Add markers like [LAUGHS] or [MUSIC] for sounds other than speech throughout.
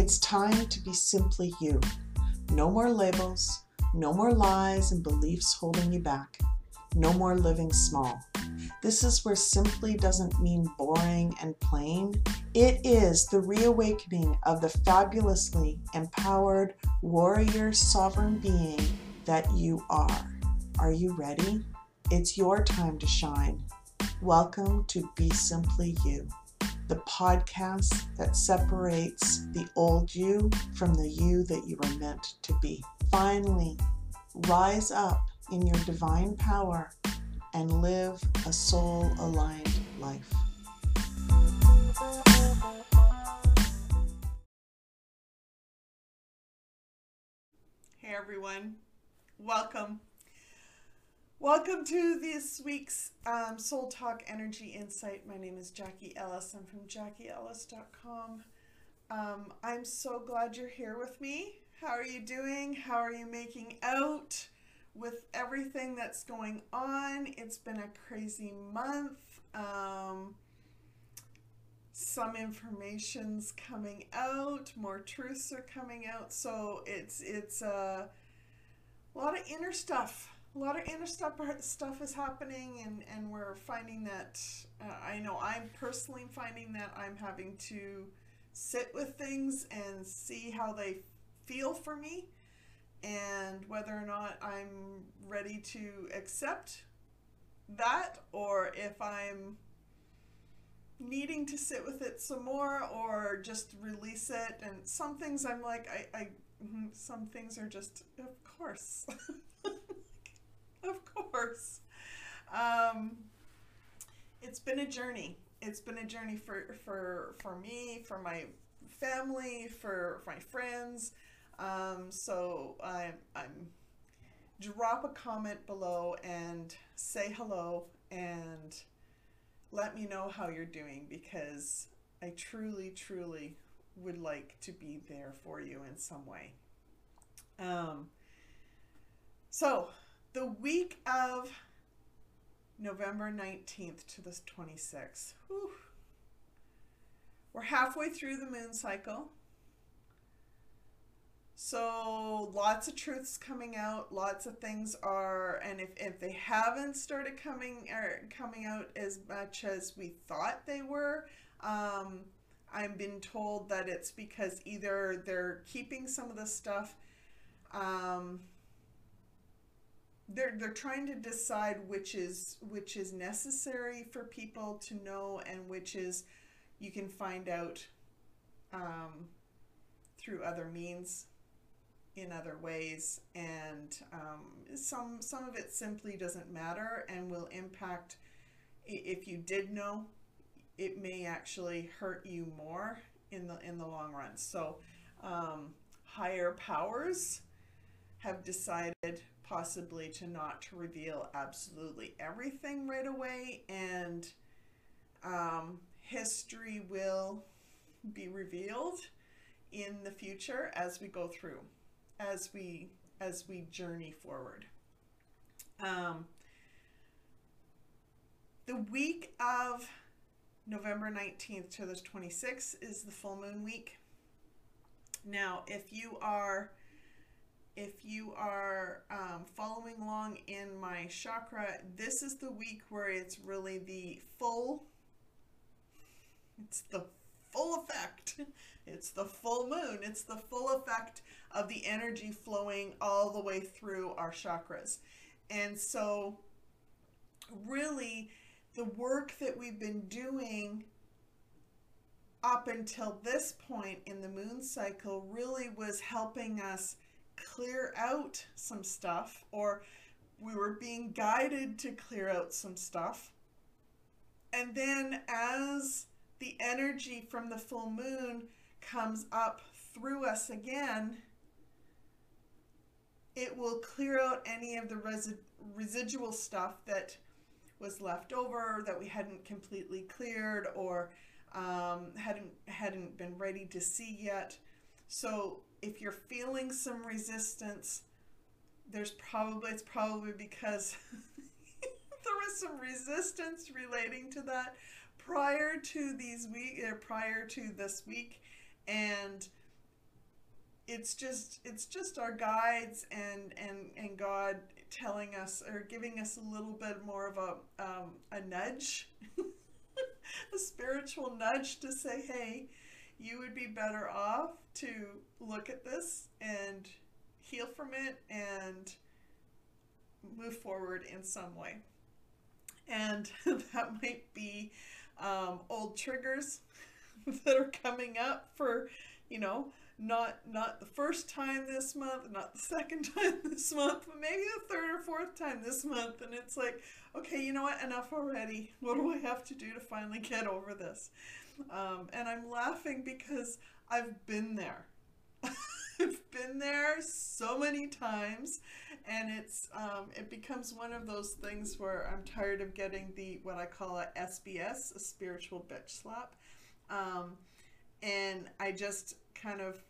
It's time to be simply you. No more labels, no more lies and beliefs holding you back. No more living small. This is where simply doesn't mean boring and plain. It is the reawakening of the fabulously empowered warrior sovereign being that you are. Are you ready? It's your time to shine. Welcome to Be Simply You, the podcast that separates the old you from the you that you were meant to be. Finally, rise up in your divine power and live a soul aligned life. Hey everyone, welcome. Welcome to this week's um, Soul Talk Energy Insight. My name is Jacquie Ellis. I'm from jacquieellis.com. Um, I'm so glad you're here with me. How are you doing? How are you making out? with everything that's going on, it's been a crazy month. Um, some information's coming out, more truths are coming out, so it's it's uh, a lot of inner stuff. A lot of stuff stuff is happening, and and we're finding that uh, I know I'm personally finding that I'm having to sit with things and see how they feel for me and whether or not I'm ready to accept that or if I'm needing to sit with it some more or just release it. And some things I'm like I, I mm-hmm, some things are just of course [LAUGHS] [LAUGHS] of course. Um, it's been a journey. It's been a journey for for for me for my family for my friends. Um, so I'm, I'm drop a comment below and say hello and let me know how you're doing because I truly, truly would like to be there for you in some way. Um, so the week of November 19th to the 26th, whew, we're halfway through the moon cycle. So lots of truths coming out, lots of things are, and if, if they haven't started coming or coming out as much as we thought they were, um, I've been told that it's because either they're keeping some of the stuff, um, they're they're trying to decide which is which is necessary for people to know and which is you can find out um, through other means in other ways and um, some some of it simply doesn't matter and will impact if you did know it may actually hurt you more in the in the long run. So um, higher powers have decided possibly to not to reveal absolutely everything right away and um, history will be revealed in the future as we go through as we as we journey forward. Um, the week of November 19th to the 26th is the full moon week. Now, if you are if you are um, following along in my chakra, this is the week where it's really the full, it's the full effect. [LAUGHS] It's the full moon. It's the full effect of the energy flowing all the way through our chakras. And so, really, the work that we've been doing up until this point in the moon cycle really was helping us clear out some stuff, or we were being guided to clear out some stuff. And then, as the energy from the full moon comes up through us again, it will clear out any of the resi residual stuff that was left over that we hadn't completely cleared or um, hadn't hadn't been ready to see yet. So if you're feeling some resistance, there's probably it's probably because [LAUGHS] there was some resistance relating to that prior to these week or uh, prior to this week. And it's just it's just our guides and and and God telling us or giving us a little bit more of a um, a nudge, [LAUGHS] a spiritual nudge to say, hey, you would be better off to look at this and heal from it and move forward in some way. And [LAUGHS] that might be um, old triggers [LAUGHS] that are coming up for, you know, not not the first time this month, not the [LAUGHS] second time this month, but maybe the third or fourth time this month. And it's like, okay, you know what? Enough already. What do I have to do to finally get over this? Um, and I'm laughing because I've been there. [LAUGHS] I've been there so many times, and it's um, it becomes one of those things where I'm tired of getting the what I call a SBS, a spiritual bitch slap, um, and I just kind of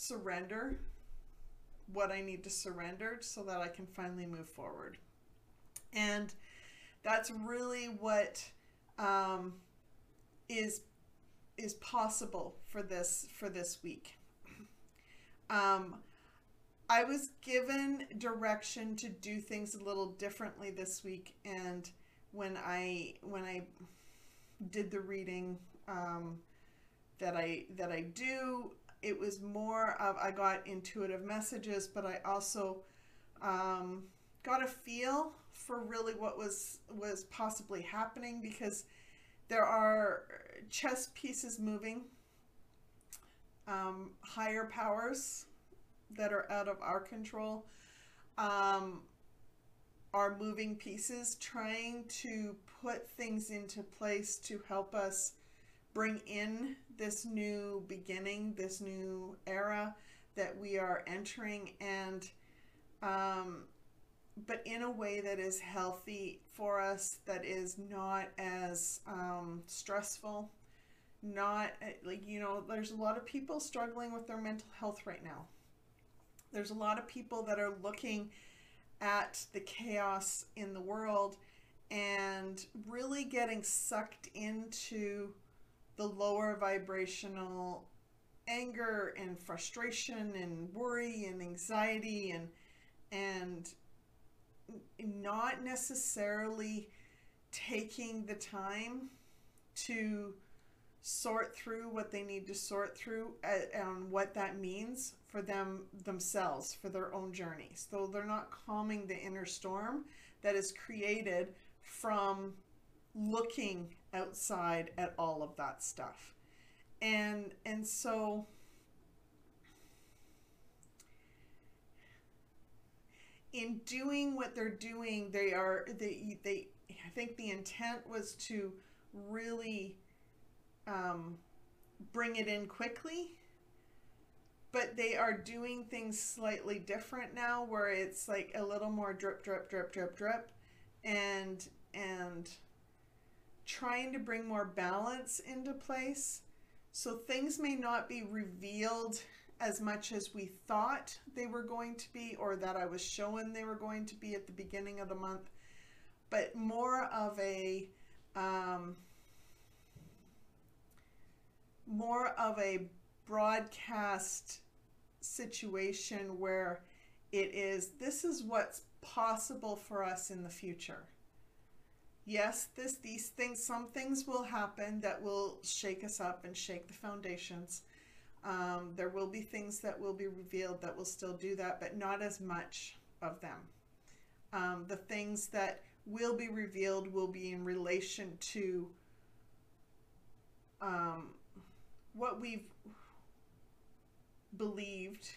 surrender what I need to surrender so that I can finally move forward. And that's really what um, is is possible for this for this week. Um, I was given direction to do things a little differently this week, and when I when I did the reading um, that I that I do, it was more of I got intuitive messages, but I also um, got a feel for really what was was possibly happening because there are chess pieces moving, um, higher powers that are out of our control um, are moving pieces, trying to put things into place to help us bring in this new beginning, this new era that we are entering, and um, but in a way that is healthy for us, that is not as um, stressful. Not like, you know, there's a lot of people struggling with their mental health right now. There's a lot of people that are looking at the chaos in the world and really getting sucked into the lower vibrational anger and frustration and worry and anxiety and and not necessarily taking the time to sort through what they need to sort through uh, and what that means for them themselves for their own journeys. So they're not calming the inner storm that is created from looking outside at all of that stuff and and so in doing what they're doing, they are they they. I think the intent was to really um, bring it in quickly, but they are doing things slightly different now, where it's like a little more drip, drip, drip, drip, drip, and and trying to bring more balance into place. So things may not be revealed as much as we thought they were going to be or that I was showing they were going to be at the beginning of the month, but more of a um, more of a broadcast situation where it is this is what's possible for us in the future. Yes, this these things some things will happen that will shake us up and shake the foundations um, there will be things that will be revealed that will still do that, but not as much of them. Um, the things that will be revealed will be in relation to um, what we've believed,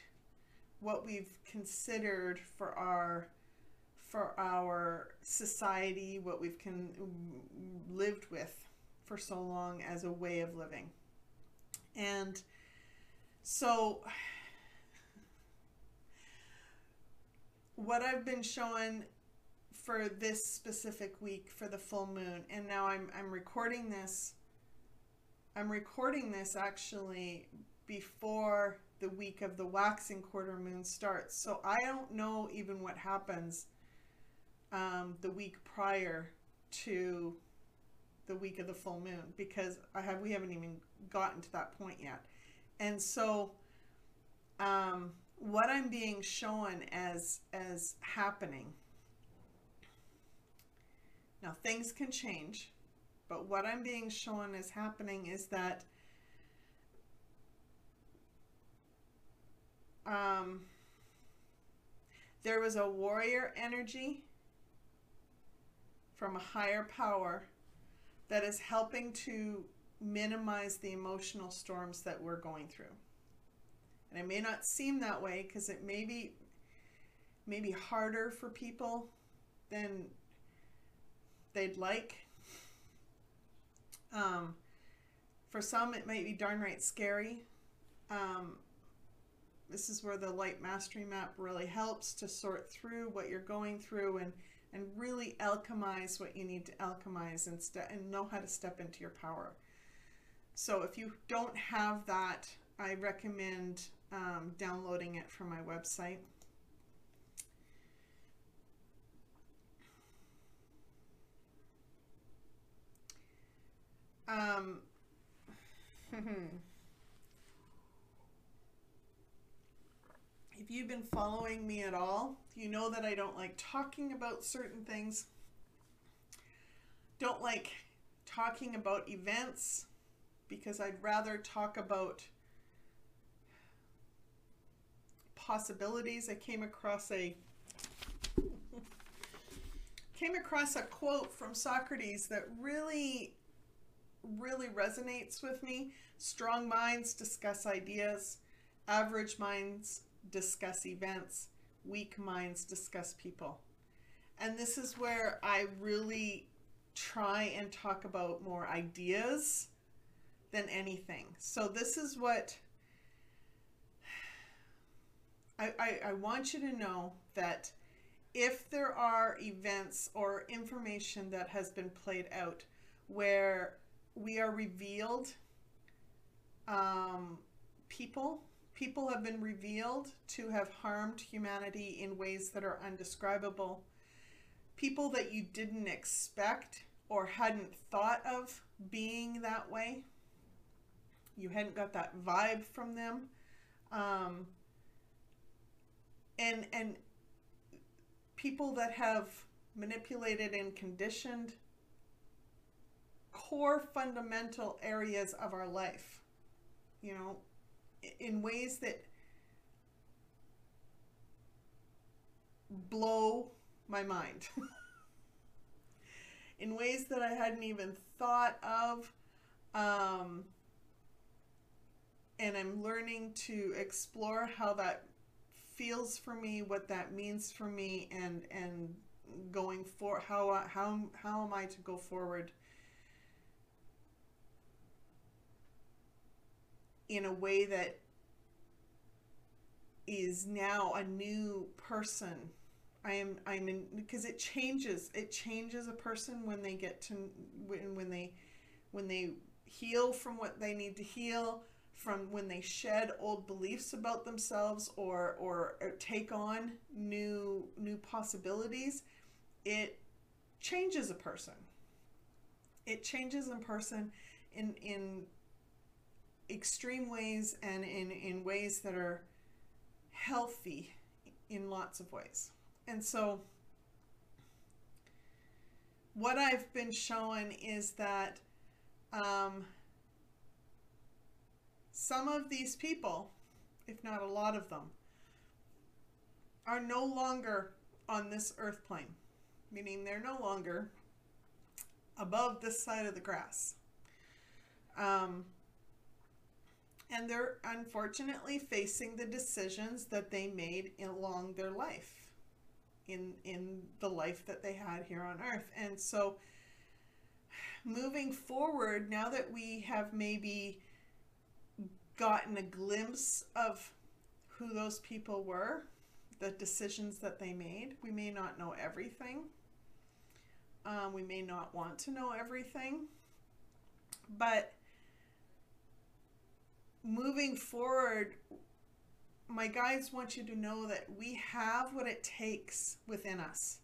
what we've considered for our for our society, what we've can lived with for so long as a way of living, and so, what I've been showing for this specific week for the full moon, and now I'm I'm recording this. I'm recording this actually before the week of the waxing quarter moon starts. So I don't know even what happens um, the week prior to the week of the full moon because I have we haven't even gotten to that point yet And so, um, what I'm being shown as as happening. Now things can change, but what I'm being shown as happening is that um, there was a warrior energy from a higher power that is helping to minimize the emotional storms that we're going through. And it may not seem that way because it may be maybe harder for people than they'd like. Um, for some, it might be darn right scary. Um, this is where the light mastery map really helps to sort through what you're going through and and really alchemize what you need to alchemize and, and know how to step into your power. So if you don't have that, I recommend um, downloading it from my website. Um, [LAUGHS] you've been following me at all, you know that I don't like talking about certain things. Don't like talking about events because I'd rather talk about possibilities. I came across a [LAUGHS] came across a quote from Socrates that really really resonates with me. Strong minds discuss ideas, average minds discuss events, weak minds discuss people. And this is where I really try and talk about more ideas than anything. So this is what I, I, I want you to know that if there are events or information that has been played out where we are revealed um, people people have been revealed to have harmed humanity in ways that are undescribable. People that you didn't expect or hadn't thought of being that way. You hadn't got that vibe from them. Um, and and people that have manipulated and conditioned core fundamental areas of our life you know in ways that blow my mind. [LAUGHS] In ways that I hadn't even thought of um, and I'm learning to explore how that feels for me, what that means for me, and and going for how how how am I to go forward in a way that is now a new person. I am I'm in because it changes it changes a person when they get to when when they when they heal from what they need to heal from when they shed old beliefs about themselves or, or or take on new new possibilities it changes a person it changes a person in in extreme ways and in in ways that are healthy in lots of ways and so what I've been shown is that um, some of these people, if not a lot of them, are no longer on this earth plane, meaning they're no longer above this side of the grass. Um, and they're unfortunately facing the decisions that they made along their life in in the life that they had here on earth and so moving forward now that we have maybe gotten a glimpse of who those people were, the decisions that they made. We may not know everything. Um, we may not want to know everything. But moving forward, my guides want you to know that we have what it takes within us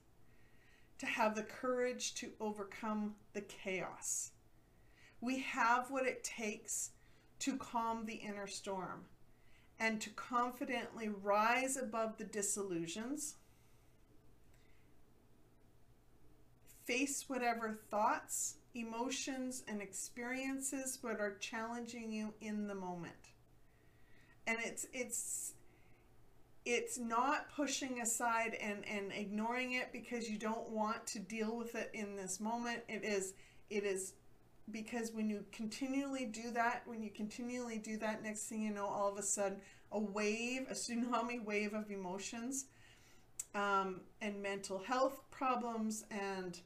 to have the courage to overcome the chaos. We have what it takes to calm the inner storm and to confidently rise above the disillusions, face whatever thoughts, emotions, and experiences that are challenging you in the moment. And it's it's it's not pushing aside and, and ignoring it because you don't want to deal with it in this moment. It is it is because when you continually do that, when you continually do that, next thing you know, all of a sudden, a wave, a tsunami wave of emotions, um, and mental health problems and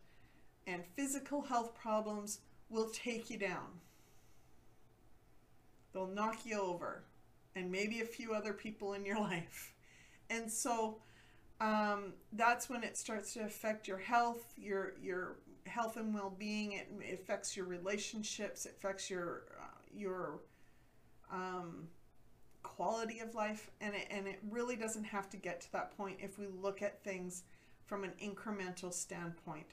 and physical health problems will take you down. They'll knock you over, and maybe a few other people in your [LAUGHS] life. And so um, that's when it starts to affect your health, your your health and well-being. It, affects your relationships. It affects your uh, your um, quality of life, and it, and it really doesn't have to get to that point if we look at things from an incremental standpoint.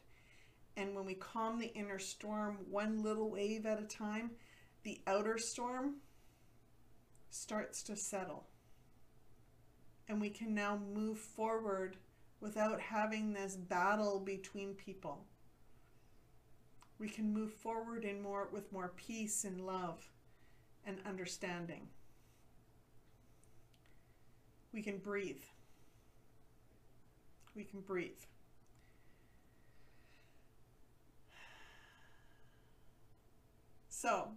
And when we calm the inner storm one little wave at a time, the outer storm starts to settle. And we can now move forward without having this battle between people. We can move forward in more with more peace and love and understanding. We can breathe. We can breathe. So,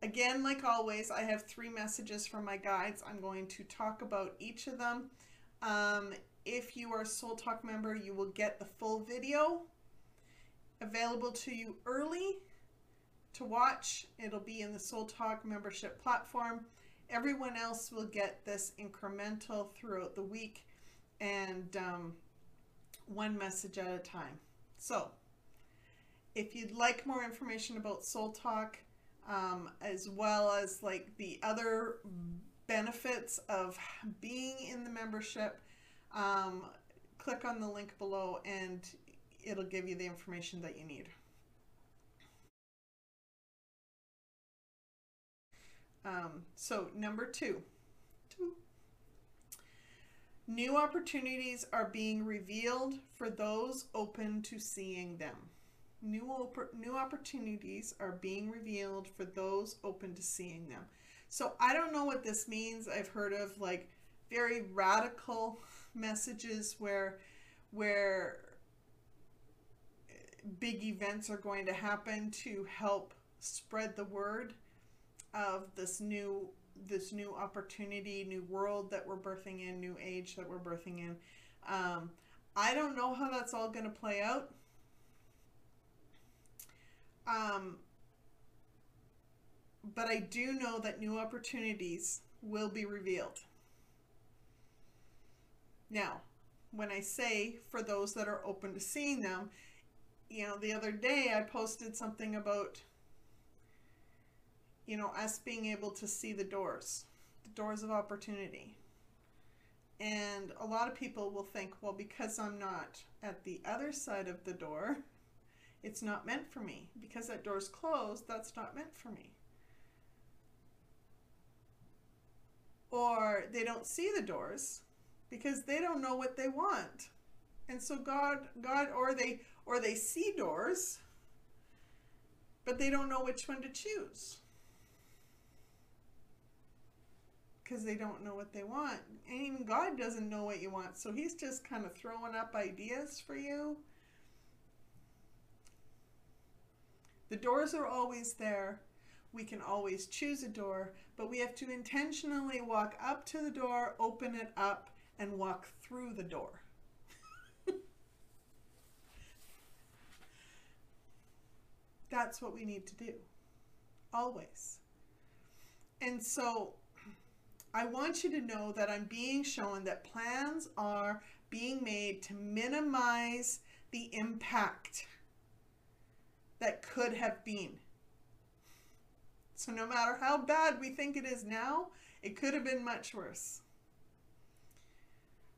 again, like always, I have three messages from my guides. I'm going to talk about each of them. Um, if you are a Soul Talk member, you will get the full video available to you early to watch. It'll be in the Soul Talk membership platform. Everyone else will get this incremental throughout the week and um, one message at a time. So, if you'd like more information about Soul Talk, um, as well as like the other benefits of being in the membership, um, click on the link below and it'll give you the information that you need. Um, so number two, two, new opportunities are being revealed for those open to seeing them. New, op- new opportunities are being revealed for those open to seeing them. So I don't know what this means. I've heard of like very radical messages where where big events are going to happen to help spread the word of this new this new opportunity, new world that we're birthing in, new age that we're birthing in. Um, I don't know how that's all going to play out. Um, but I do know that new opportunities will be revealed. Now, when I say for those that are open to seeing them, you know, the other day I posted something about, you know, us being able to see the doors, the doors of opportunity. And a lot of people will think, well, because I'm not at the other side of the door, it's not meant for me. Because that door's closed, that's not meant for me. Or they don't see the doors because they don't know what they want. And so God God or they or they see doors but they don't know which one to choose. Because they don't know what they want. And even God doesn't know what you want. So he's just kind of throwing up ideas for you The doors are always there. We can always choose a door, but we have to intentionally walk up to the door, open it up, and walk through the door. [LAUGHS] That's what we need to do. Always. And so I want you to know that I'm being shown that plans are being made to minimize the impact that could have been. So no matter how bad we think it is now, it could have been much worse.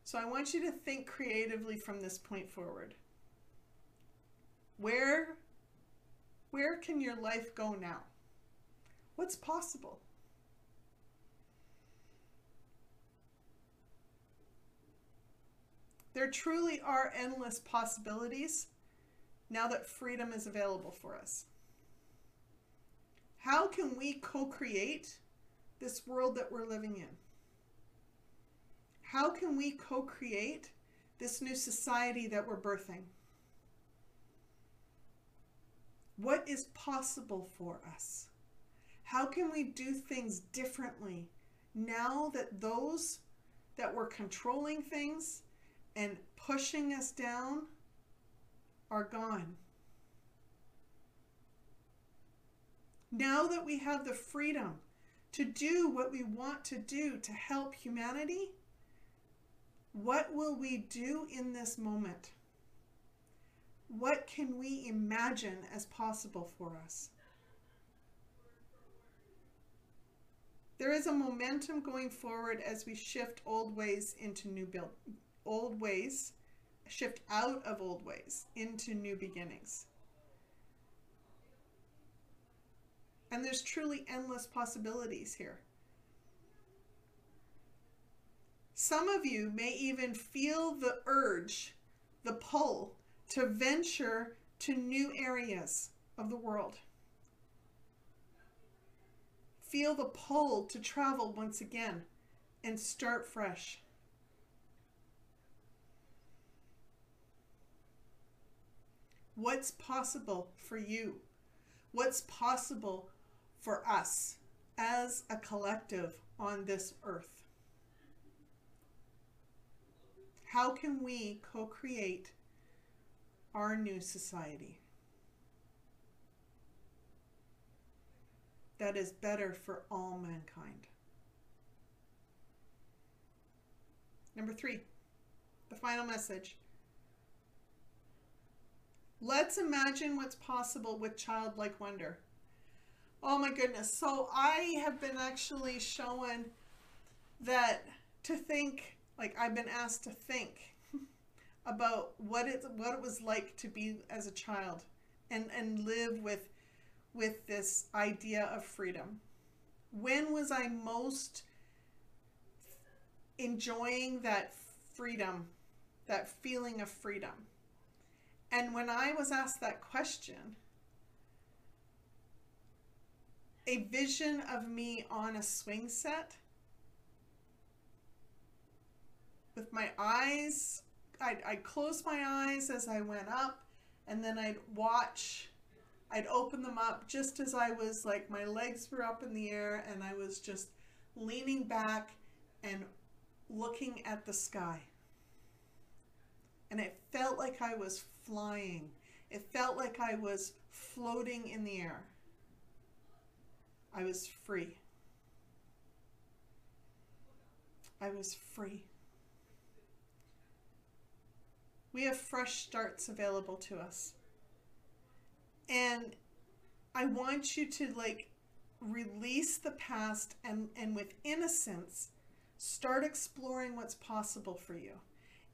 So I want you to think creatively from this point forward. Where Where can your life go now? What's possible? There truly are endless possibilities now that freedom is available for us. How can we co create this world that we're living in? How can we co create this new society that we're birthing? What is possible for us? How can we do things differently now that those that were controlling things and pushing us down are gone? Now that we have the freedom to do what we want to do to help humanity, what will we do in this moment? What can we imagine as possible for us? There is a momentum going forward as we shift old ways into new build old ways, shift out of old ways into new beginnings. And there's truly endless possibilities here. Some of you may even feel the urge, the pull to venture to new areas of the world. Feel the pull to travel once again and start fresh. What's possible for you? What's possible for us as a collective on this earth? How can we co create our new society that is better for all mankind? Number three, the final message. Let's imagine what's possible with childlike wonder. Oh my goodness. So I have been actually shown that to think, like I've been asked to think [LAUGHS] about what it what it was like to be as a child and and live with with this idea of freedom. When was I most enjoying that freedom, that feeling of freedom? And when I was asked that question, a vision of me on a swing set with my eyes, I'd, I'd close my eyes as I went up, and then I'd watch, I'd open them up just as I was like, my legs were up in the air, and I was just leaning back and looking at the sky. And it felt like I was flying. It felt like I was floating in the air. I was free. I was free. We have fresh starts available to us. And I want you to like release the past and, and with innocence start exploring what's possible for you.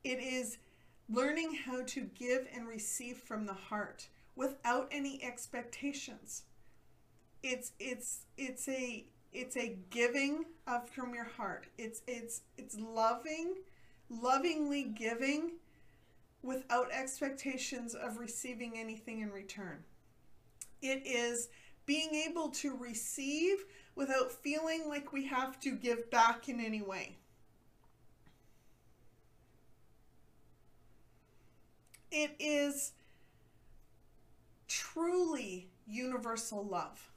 It is learning how to give and receive from the heart without any expectations. It's it's it's a it's a giving of from your heart. It's it's it's loving, lovingly giving without expectations of receiving anything in return. It is being able to receive without feeling like we have to give back in any way. It is truly universal love.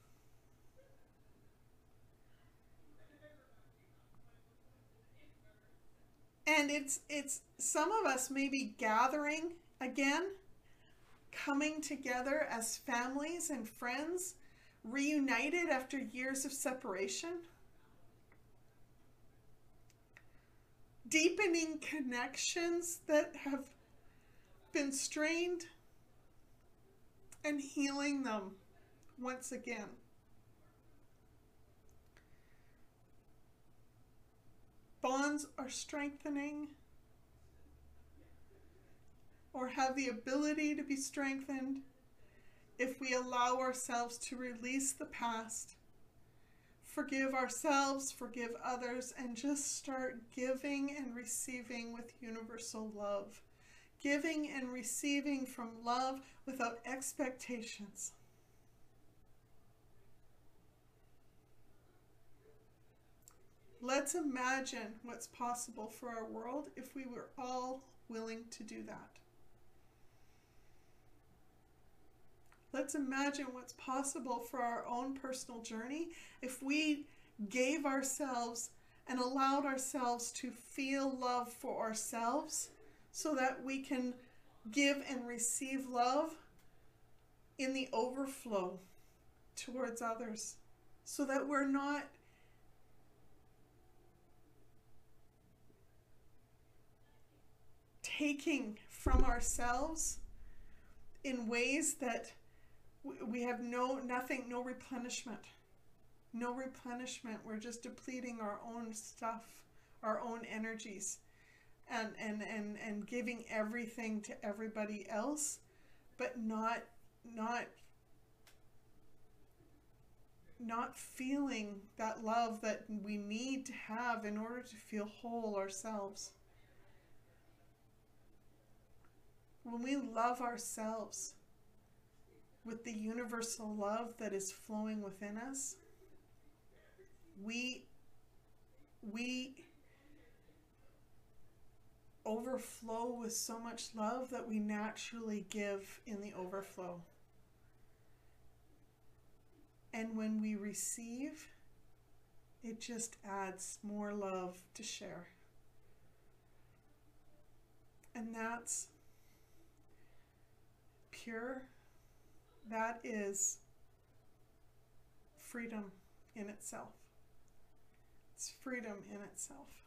And it's it's some of us maybe gathering again, coming together as families and friends, reunited after years of separation. Deepening connections that have been strained and healing them once again. Bonds are strengthening or have the ability to be strengthened if we allow ourselves to release the past, forgive ourselves, forgive others, and just start giving and receiving with universal love. Giving and receiving from love without expectations. Let's imagine what's possible for our world if we were all willing to do that. Let's imagine what's possible for our own personal journey if we gave ourselves and allowed ourselves to feel love for ourselves so that we can give and receive love in the overflow towards others so that we're not taking from ourselves in ways that we have no nothing no replenishment. No replenishment. We're just depleting our own stuff our own energies and and and and giving everything to everybody else but not not not feeling that love that we need to have in order to feel whole ourselves. When we love ourselves with the universal love that is flowing within us, we we overflow with so much love that we naturally give in the overflow. And when we receive, it just adds more love to share. And that's pure, that is freedom in itself. It's freedom in itself.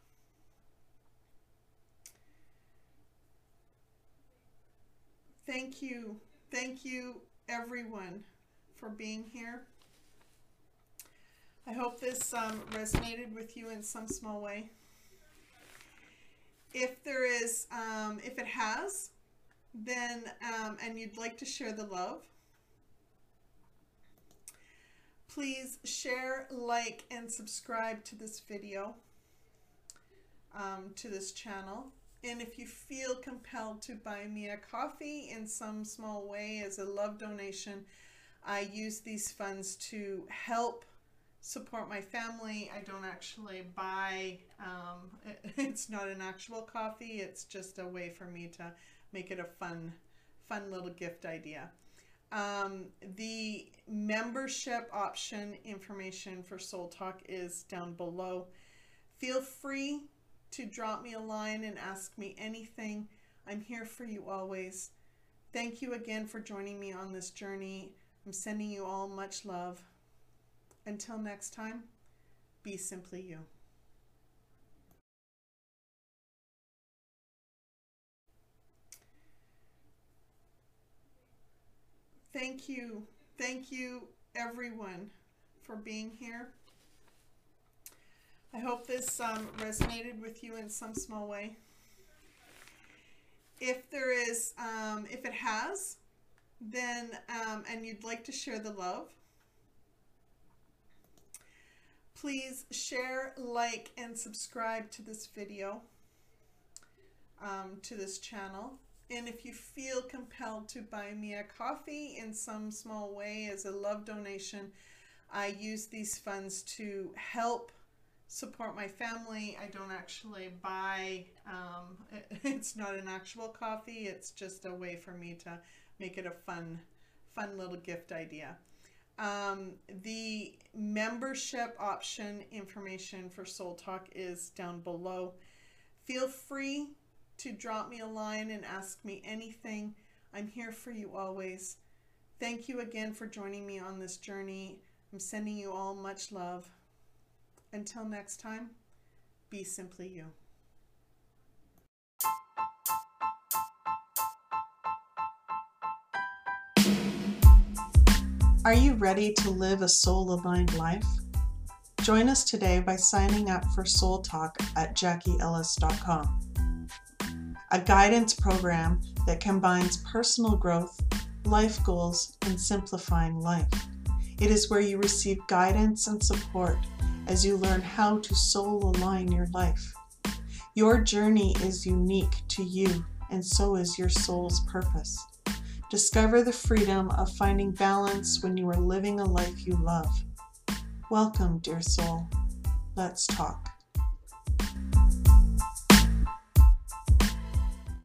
Thank you. Thank you, everyone, for being here. I hope this um, resonated with you in some small way. If there is, um, if it has, then um, and you'd like to share the love, please share, like, and subscribe to this video, um, to this channel. And if you feel compelled to buy me a coffee in some small way as a love donation, I use these funds to help support my family. I don't actually buy, um, [LAUGHS] it's not an actual coffee, it's just a way for me to make it a fun, fun little gift idea. Um, the membership option information for Soul Talk is down below. Feel free to drop me a line and ask me anything. I'm here for you always. Thank you again for joining me on this journey. I'm sending you all much love. Until next time, be simply you. Thank you. Thank you, everyone, for being here. I hope this um, resonated with you in some small way. If there is, um, if it has, then, um, and you'd like to share the love, please share, like, and subscribe to this video, um, to this channel. And if you feel compelled to buy me a coffee in some small way as a love donation, I use these funds to help support my family. I don't actually buy, um, [LAUGHS] it's not an actual coffee, it's just a way for me to make it a fun, fun little gift idea. Um, the membership option information for Soul Talk is down below. Feel free to drop me a line and ask me anything. I'm here for you always. Thank you again for joining me on this journey. I'm sending you all much love. Until next time, be simply you. Are you ready to live a soul aligned life? Join us today by signing up for Soul Talk at JacquieEllis.com a guidance program that combines personal growth, life goals and simplifying life. It is where you receive guidance and support as you learn how to soul align your life. Your journey is unique to you, and so is your soul's purpose. Discover the freedom of finding balance when you are living a life you love. Welcome, dear soul. Let's talk.